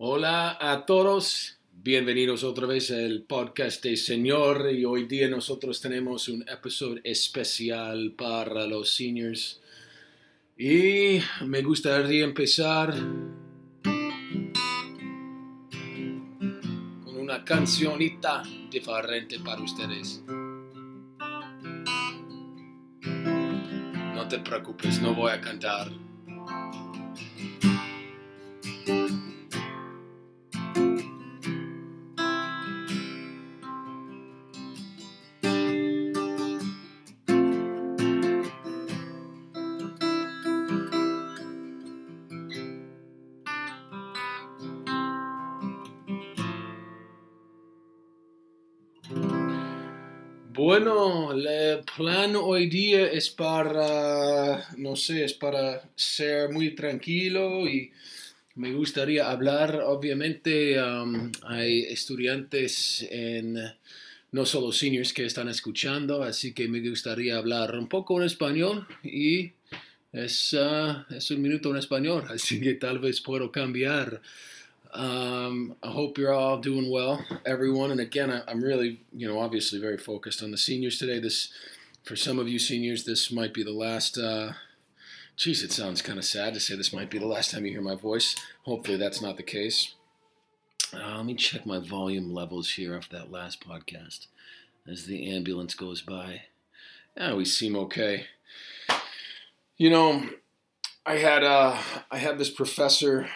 Hola a todos, bienvenidos otra vez al podcast de Señor y hoy día nosotros tenemos un episodio especial para los seniors y me gustaría empezar con una cancionita diferente para ustedes. No te preocupes, no voy a cantar. Bueno, el plan hoy día es para, no sé, es para ser muy tranquilo y me gustaría hablar, obviamente um, hay estudiantes en, no solo seniors que están escuchando, así que me gustaría hablar un poco en español y es, uh, es un minuto en español, así que tal vez puedo cambiar. Um, I hope you're all doing well, everyone. And again, I, am really, you know, obviously very focused on the seniors today. This, for some of you seniors, this might be the last. Uh, geez, it sounds kind of sad to say this might be the last time you hear my voice. Hopefully, that's not the case. Uh, let me check my volume levels here after that last podcast as the ambulance goes by. Yeah, we seem okay. You know, I had uh, I had this professor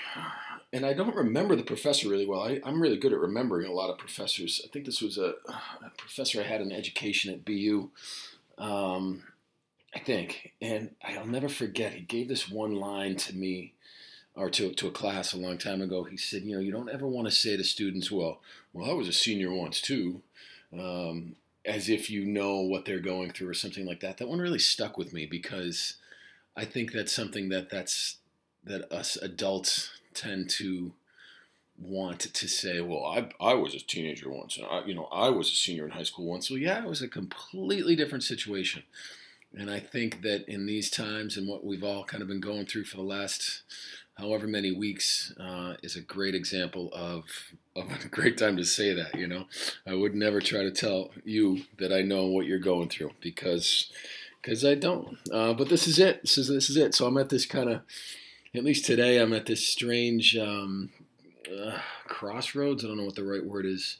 and I don't remember the professor really well. I, am really good at remembering a lot of professors. I think this was a, a professor I had in education at BU, um, I think, and I'll never forget. He gave this one line to me, or to to a class a long time ago. He said, "You know, you don't ever want to say to students, well, well, I was a senior once too." Um, as if you know what they're going through or something like that. That one really stuck with me because I think that's something that that's that us adults tend to want to say, well, I, I was a teenager once, and I, you know, I was a senior in high school once. So yeah, it was a completely different situation. And I think that in these times and what we've all kind of been going through for the last however many weeks uh, is a great example of, of a great time to say that. You know, I would never try to tell you that I know what you're going through because because I don't. Uh, but this is it. This is this is it. So I'm at this kind of at least today, I'm at this strange um, uh, crossroads. I don't know what the right word is.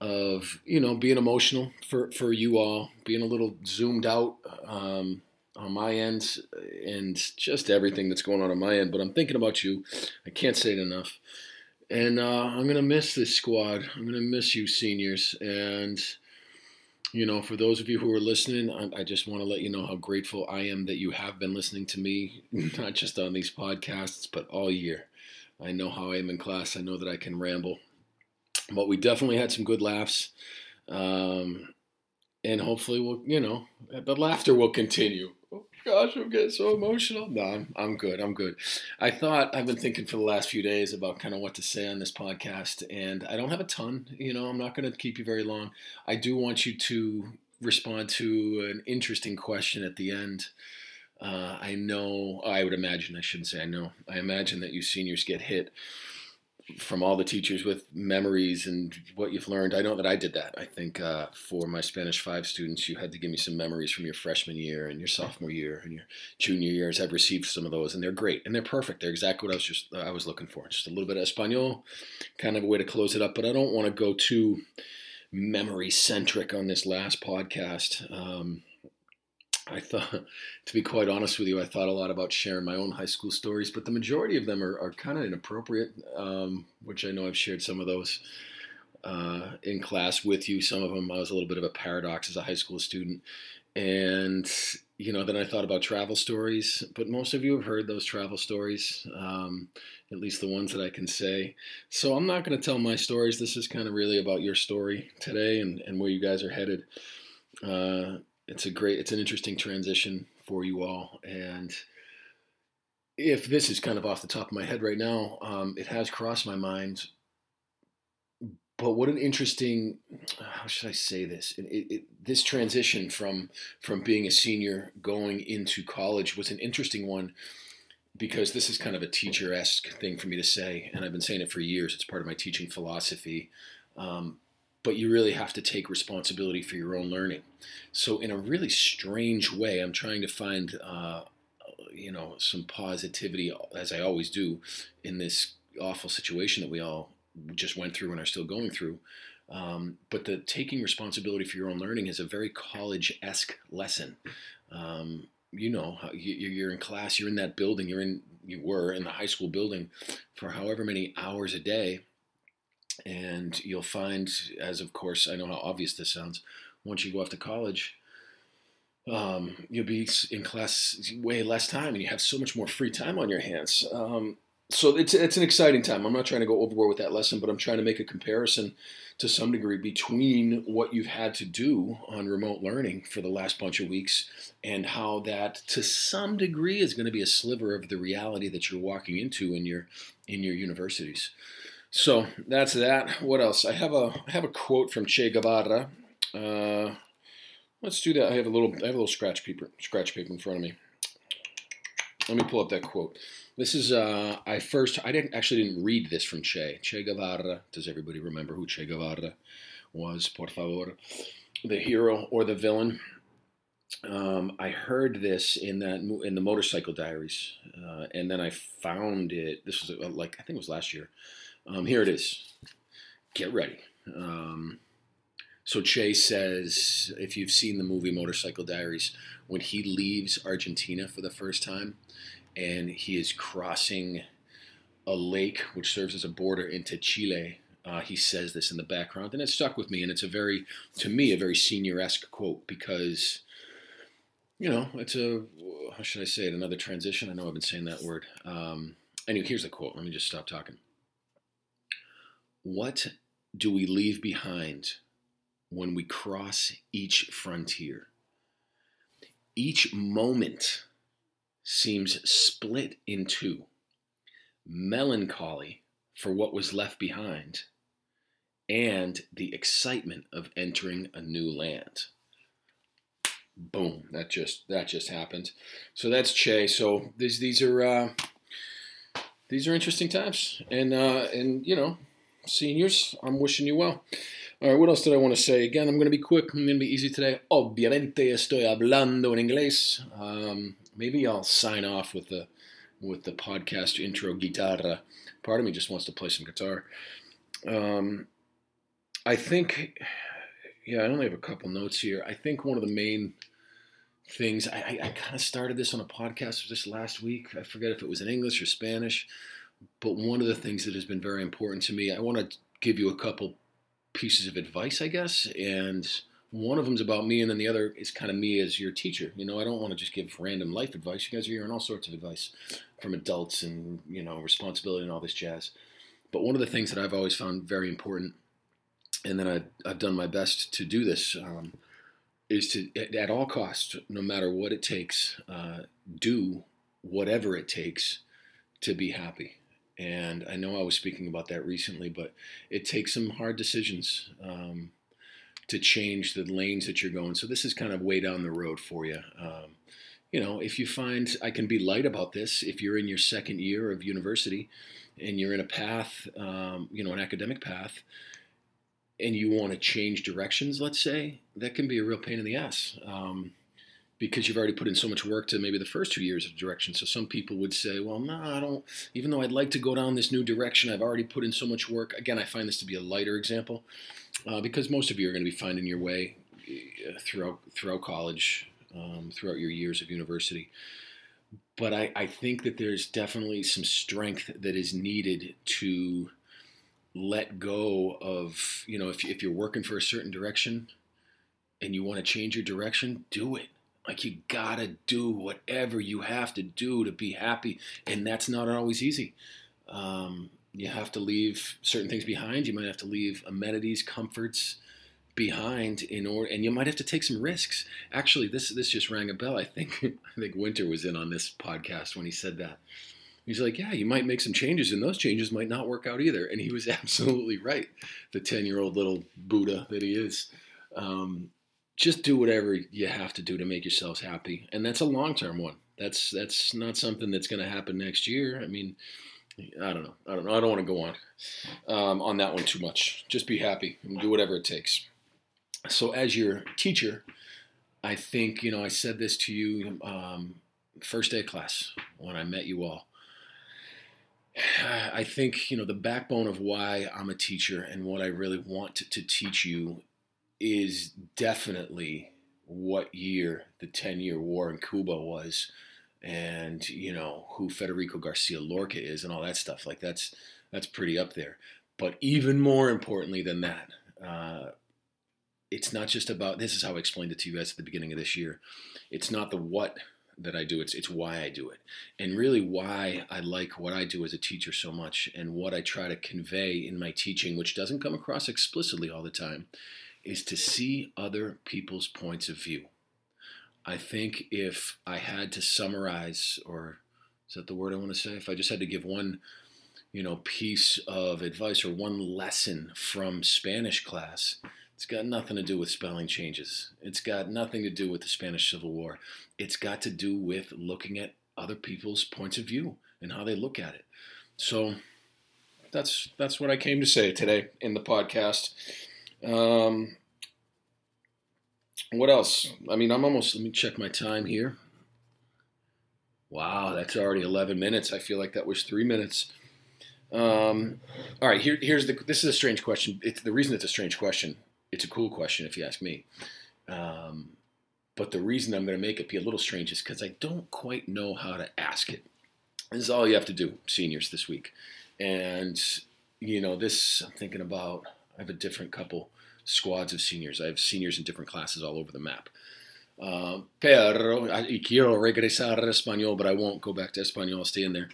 Of you know being emotional for for you all, being a little zoomed out um, on my end, and just everything that's going on on my end. But I'm thinking about you. I can't say it enough. And uh, I'm gonna miss this squad. I'm gonna miss you, seniors, and you know, for those of you who are listening, I, I just want to let you know how grateful I am that you have been listening to me, not just on these podcasts, but all year. I know how I am in class. I know that I can ramble, but we definitely had some good laughs. Um, and hopefully we'll, you know, the laughter will continue gosh, I'm getting so emotional. No, I'm, I'm good. I'm good. I thought I've been thinking for the last few days about kind of what to say on this podcast, and I don't have a ton. You know, I'm not going to keep you very long. I do want you to respond to an interesting question at the end. Uh, I know, I would imagine, I shouldn't say I know, I imagine that you seniors get hit from all the teachers with memories and what you've learned. I know that I did that. I think uh, for my Spanish 5 students, you had to give me some memories from your freshman year and your sophomore year and your junior years. I've received some of those, and they're great and they're perfect. They're exactly what I was just I was looking for. Just a little bit of Espanol, kind of a way to close it up. But I don't want to go too memory centric on this last podcast. Um, I thought, to be quite honest with you, I thought a lot about sharing my own high school stories, but the majority of them are, are kind of inappropriate, um, which I know I've shared some of those uh, in class with you. Some of them I was a little bit of a paradox as a high school student. And, you know, then I thought about travel stories, but most of you have heard those travel stories, um, at least the ones that I can say. So I'm not going to tell my stories. This is kind of really about your story today and, and where you guys are headed. Uh, it's a great, it's an interesting transition for you all. And if this is kind of off the top of my head right now, um, it has crossed my mind. But what an interesting, how should I say this? It, it, it, this transition from from being a senior going into college was an interesting one because this is kind of a teacher esque thing for me to say, and I've been saying it for years. It's part of my teaching philosophy. Um, but you really have to take responsibility for your own learning. So, in a really strange way, I'm trying to find, uh, you know, some positivity, as I always do, in this awful situation that we all just went through and are still going through. Um, but the taking responsibility for your own learning is a very college esque lesson. Um, you know, you're in class, you're in that building, you're in, you were in the high school building for however many hours a day. And you'll find, as of course, I know how obvious this sounds, once you go off to college, um, you'll be in class way less time and you have so much more free time on your hands. Um, so it's, it's an exciting time. I'm not trying to go overboard with that lesson, but I'm trying to make a comparison to some degree between what you've had to do on remote learning for the last bunch of weeks and how that to some degree is going to be a sliver of the reality that you're walking into in your in your universities. So that's that. What else? I have a I have a quote from Che Guevara. Uh, let's do that. I have a little I have a little scratch paper scratch paper in front of me. Let me pull up that quote. This is uh, I first I didn't actually didn't read this from Che Che Guevara. Does everybody remember who Che Guevara was? Por favor, the hero or the villain. Um, I heard this in that in the Motorcycle Diaries, uh, and then I found it. This was uh, like I think it was last year. Um, here it is. Get ready. Um, so Che says, if you've seen the movie Motorcycle Diaries, when he leaves Argentina for the first time, and he is crossing a lake which serves as a border into Chile. Uh, he says this in the background, and it stuck with me. And it's a very, to me, a very senior esque quote because, you know, it's a, how should I say it, another transition? I know I've been saying that word. Um, anyway, here's the quote. Let me just stop talking. What do we leave behind when we cross each frontier? Each moment seems split in two. Melancholy for what was left behind and the excitement of entering a new land. Boom that just that just happened. So that's che. So these these are uh, these are interesting times. And uh, and you know seniors i'm wishing you well all right what else did i want to say again i'm going to be quick i'm going to be easy today obviamente estoy hablando en inglés um, maybe I'll sign off with the with the podcast intro guitarra. Part of me just wants to play some guitar. Um, I think, yeah, I only have a couple notes here. I think one of the main things I, I, I kind of started this on a podcast just last week. I forget if it was in English or Spanish, but one of the things that has been very important to me. I want to give you a couple pieces of advice, I guess, and one of them's about me, and then the other is kind of me as your teacher. You know, I don't want to just give random life advice. You guys are hearing all sorts of advice from adults and, you know, responsibility and all this jazz. But one of the things that I've always found very important, and then I, I've done my best to do this, um, is to, at, at, all costs, no matter what it takes, uh, do whatever it takes to be happy. And I know I was speaking about that recently, but it takes some hard decisions. Um, to change the lanes that you're going. So this is kind of way down the road for you. Um, you know, if you find I can be light about this, if you're in your second year of university and you're in a path, um, you know, an academic path, and you want to change directions, let's say, that can be a real pain in the ass. Um, because you've already put in so much work to maybe the first two years of direction. So some people would say, well, no, I don't, even though I'd like to go down this new direction, I've already put in so much work. Again, I find this to be a lighter example uh, because most of you are going to be finding your way uh, throughout, throughout college, um, throughout your years of university. But I, I think that there's definitely some strength that is needed to let go of, you know, if, if you're working for a certain direction and you want to change your direction, do it like you gotta do whatever you have to do to be happy, and that's not always easy. Um, you have to leave certain things behind. You might have to leave amenities, comforts behind in order, and you might have to take some risks. Actually, this this just rang a bell. I think I think Winter was in on this podcast when he said that. He's like, yeah, you might make some changes, and those changes might not work out either. And he was absolutely right. The ten year old little Buddha that he is. Um, just do whatever you have to do to make yourselves happy. And that's a long term one. That's that's not something that's going to happen next year. I mean, I don't know. I don't know. I don't want to go on um, on that one too much. Just be happy and do whatever it takes. So, as your teacher, I think you know I said this to you um, first day of class when I met you all. I think you know the backbone of why I'm a teacher and what I really want to, to teach you is definitely what year the 10 year war in Cuba was and you know who Federico Garcia Lorca is and all that stuff. Like that's that's pretty up there. But even more importantly than that uh, it's not just about this is how I explained it to you guys at the beginning of this year. It's not the what that I do it's it's why I do it. And really why I like what I do as a teacher so much and what I try to convey in my teaching which doesn't come across explicitly all the time is to see other people's points of view. I think if I had to summarize, or is that the word I want to say? If I just had to give one, you know, piece of advice or one lesson from Spanish class, it's got nothing to do with spelling changes. It's got nothing to do with the Spanish Civil War. It's got to do with looking at other people's points of view and how they look at it. So that's that's what I came to say today in the podcast. Um, what else? I mean, I'm almost. Let me check my time here. Wow, that's already 11 minutes. I feel like that was three minutes. Um, all right, here, here's the. This is a strange question. It's the reason it's a strange question. It's a cool question, if you ask me. Um, but the reason I'm going to make it be a little strange is because I don't quite know how to ask it. This is all you have to do, seniors, this week. And you know, this I'm thinking about I have a different couple squads of seniors. I have seniors in different classes all over the map. Uh, pero, quiero regresar a español, but I won't go back to español. I'll Stay in there.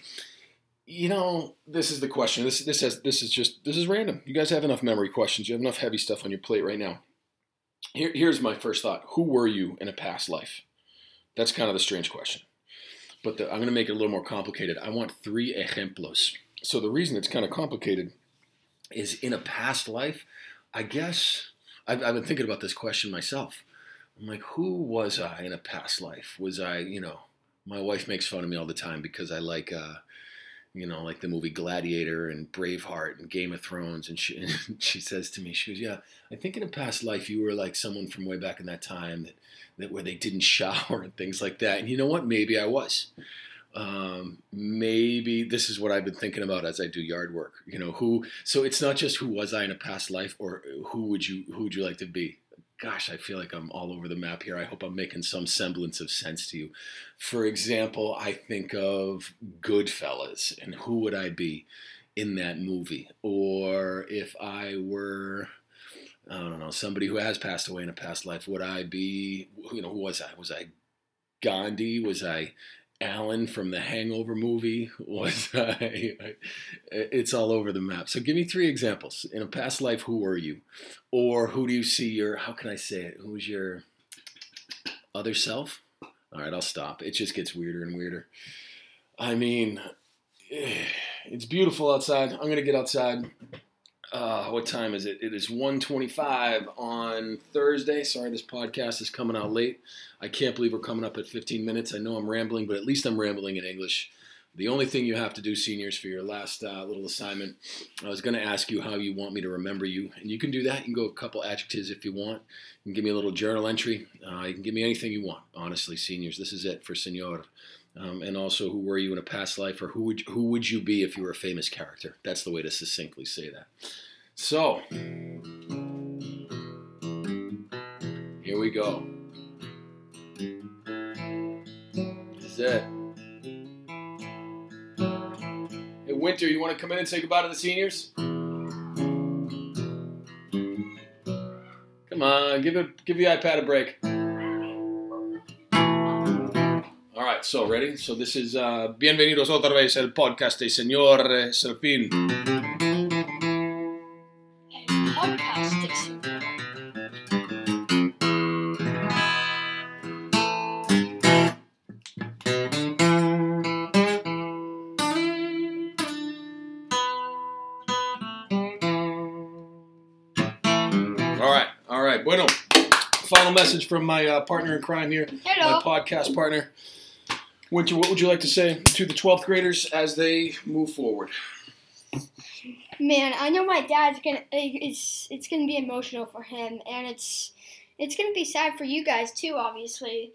You know, this is the question. This this has this is just this is random. You guys have enough memory questions. You have enough heavy stuff on your plate right now. Here, here's my first thought. Who were you in a past life? That's kind of the strange question. But the, I'm going to make it a little more complicated. I want three ejemplos. So the reason it's kind of complicated is in a past life, I guess I've, I've been thinking about this question myself. I'm like, who was I in a past life? Was I, you know, my wife makes fun of me all the time because I like, uh, you know, like the movie Gladiator and Braveheart and Game of Thrones. And she, and she says to me, she goes, yeah, I think in a past life you were like someone from way back in that time that, that where they didn't shower and things like that. And you know what? Maybe I was um, maybe this is what I've been thinking about as I do yard work. You know, who? So it's not just who was I in a past life, or who would you who would you like to be? Gosh, I feel like I'm all over the map here. I hope I'm making some semblance of sense to you. For example, I think of Goodfellas, and who would I be in that movie? Or if I were, I don't know, somebody who has passed away in a past life, would I be? You know, who was I? Was I Gandhi? Was I Alan from the Hangover movie was it's all over the map. So give me three examples. In a past life, who were you? Or who do you see your how can I say it? Who's your other self? All right, I'll stop. It just gets weirder and weirder. I mean, it's beautiful outside. I'm to get outside uh, what time is it? It is 1.25 on Thursday. Sorry, this podcast is coming out late. I can't believe we're coming up at 15 minutes. I know I'm rambling, but at least I'm rambling in English. The only thing you have to do, seniors, for your last uh, little assignment, I was going to ask you how you want me to remember you. And you can do that. You can go a couple adjectives if you want. You can give me a little journal entry. Uh, you can give me anything you want, honestly, seniors. This is it for Senor. Um, and also, who were you in a past life, or who would who would you be if you were a famous character? That's the way to succinctly say that. So, here we go. This is it. Hey, Winter, you want to come in and say goodbye to the seniors? Come on, give it, give the iPad a break. So ready? So this is uh, Bienvenidos otra vez el podcast de Señor Serafín. message from my uh, partner in crime here, Hello. my podcast partner. What, what would you like to say to the 12th graders as they move forward? Man, I know my dad's gonna. It's it's gonna be emotional for him, and it's it's gonna be sad for you guys too, obviously.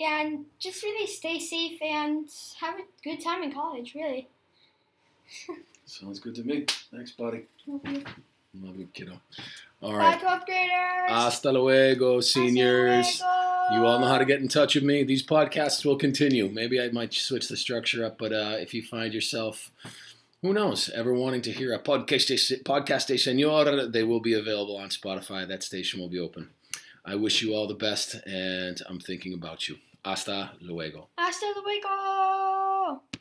And just really stay safe and have a good time in college, really. Sounds good to me. Thanks, buddy. Love you. Love you, kiddo. All right. Bye, 12th graders. Hasta luego, seniors. Hasta You all know how to get in touch with me. These podcasts will continue. Maybe I might switch the structure up, but uh, if you find yourself, who knows, ever wanting to hear a podcast de, podcast de Senor, they will be available on Spotify. That station will be open. I wish you all the best, and I'm thinking about you. Hasta luego. Hasta luego.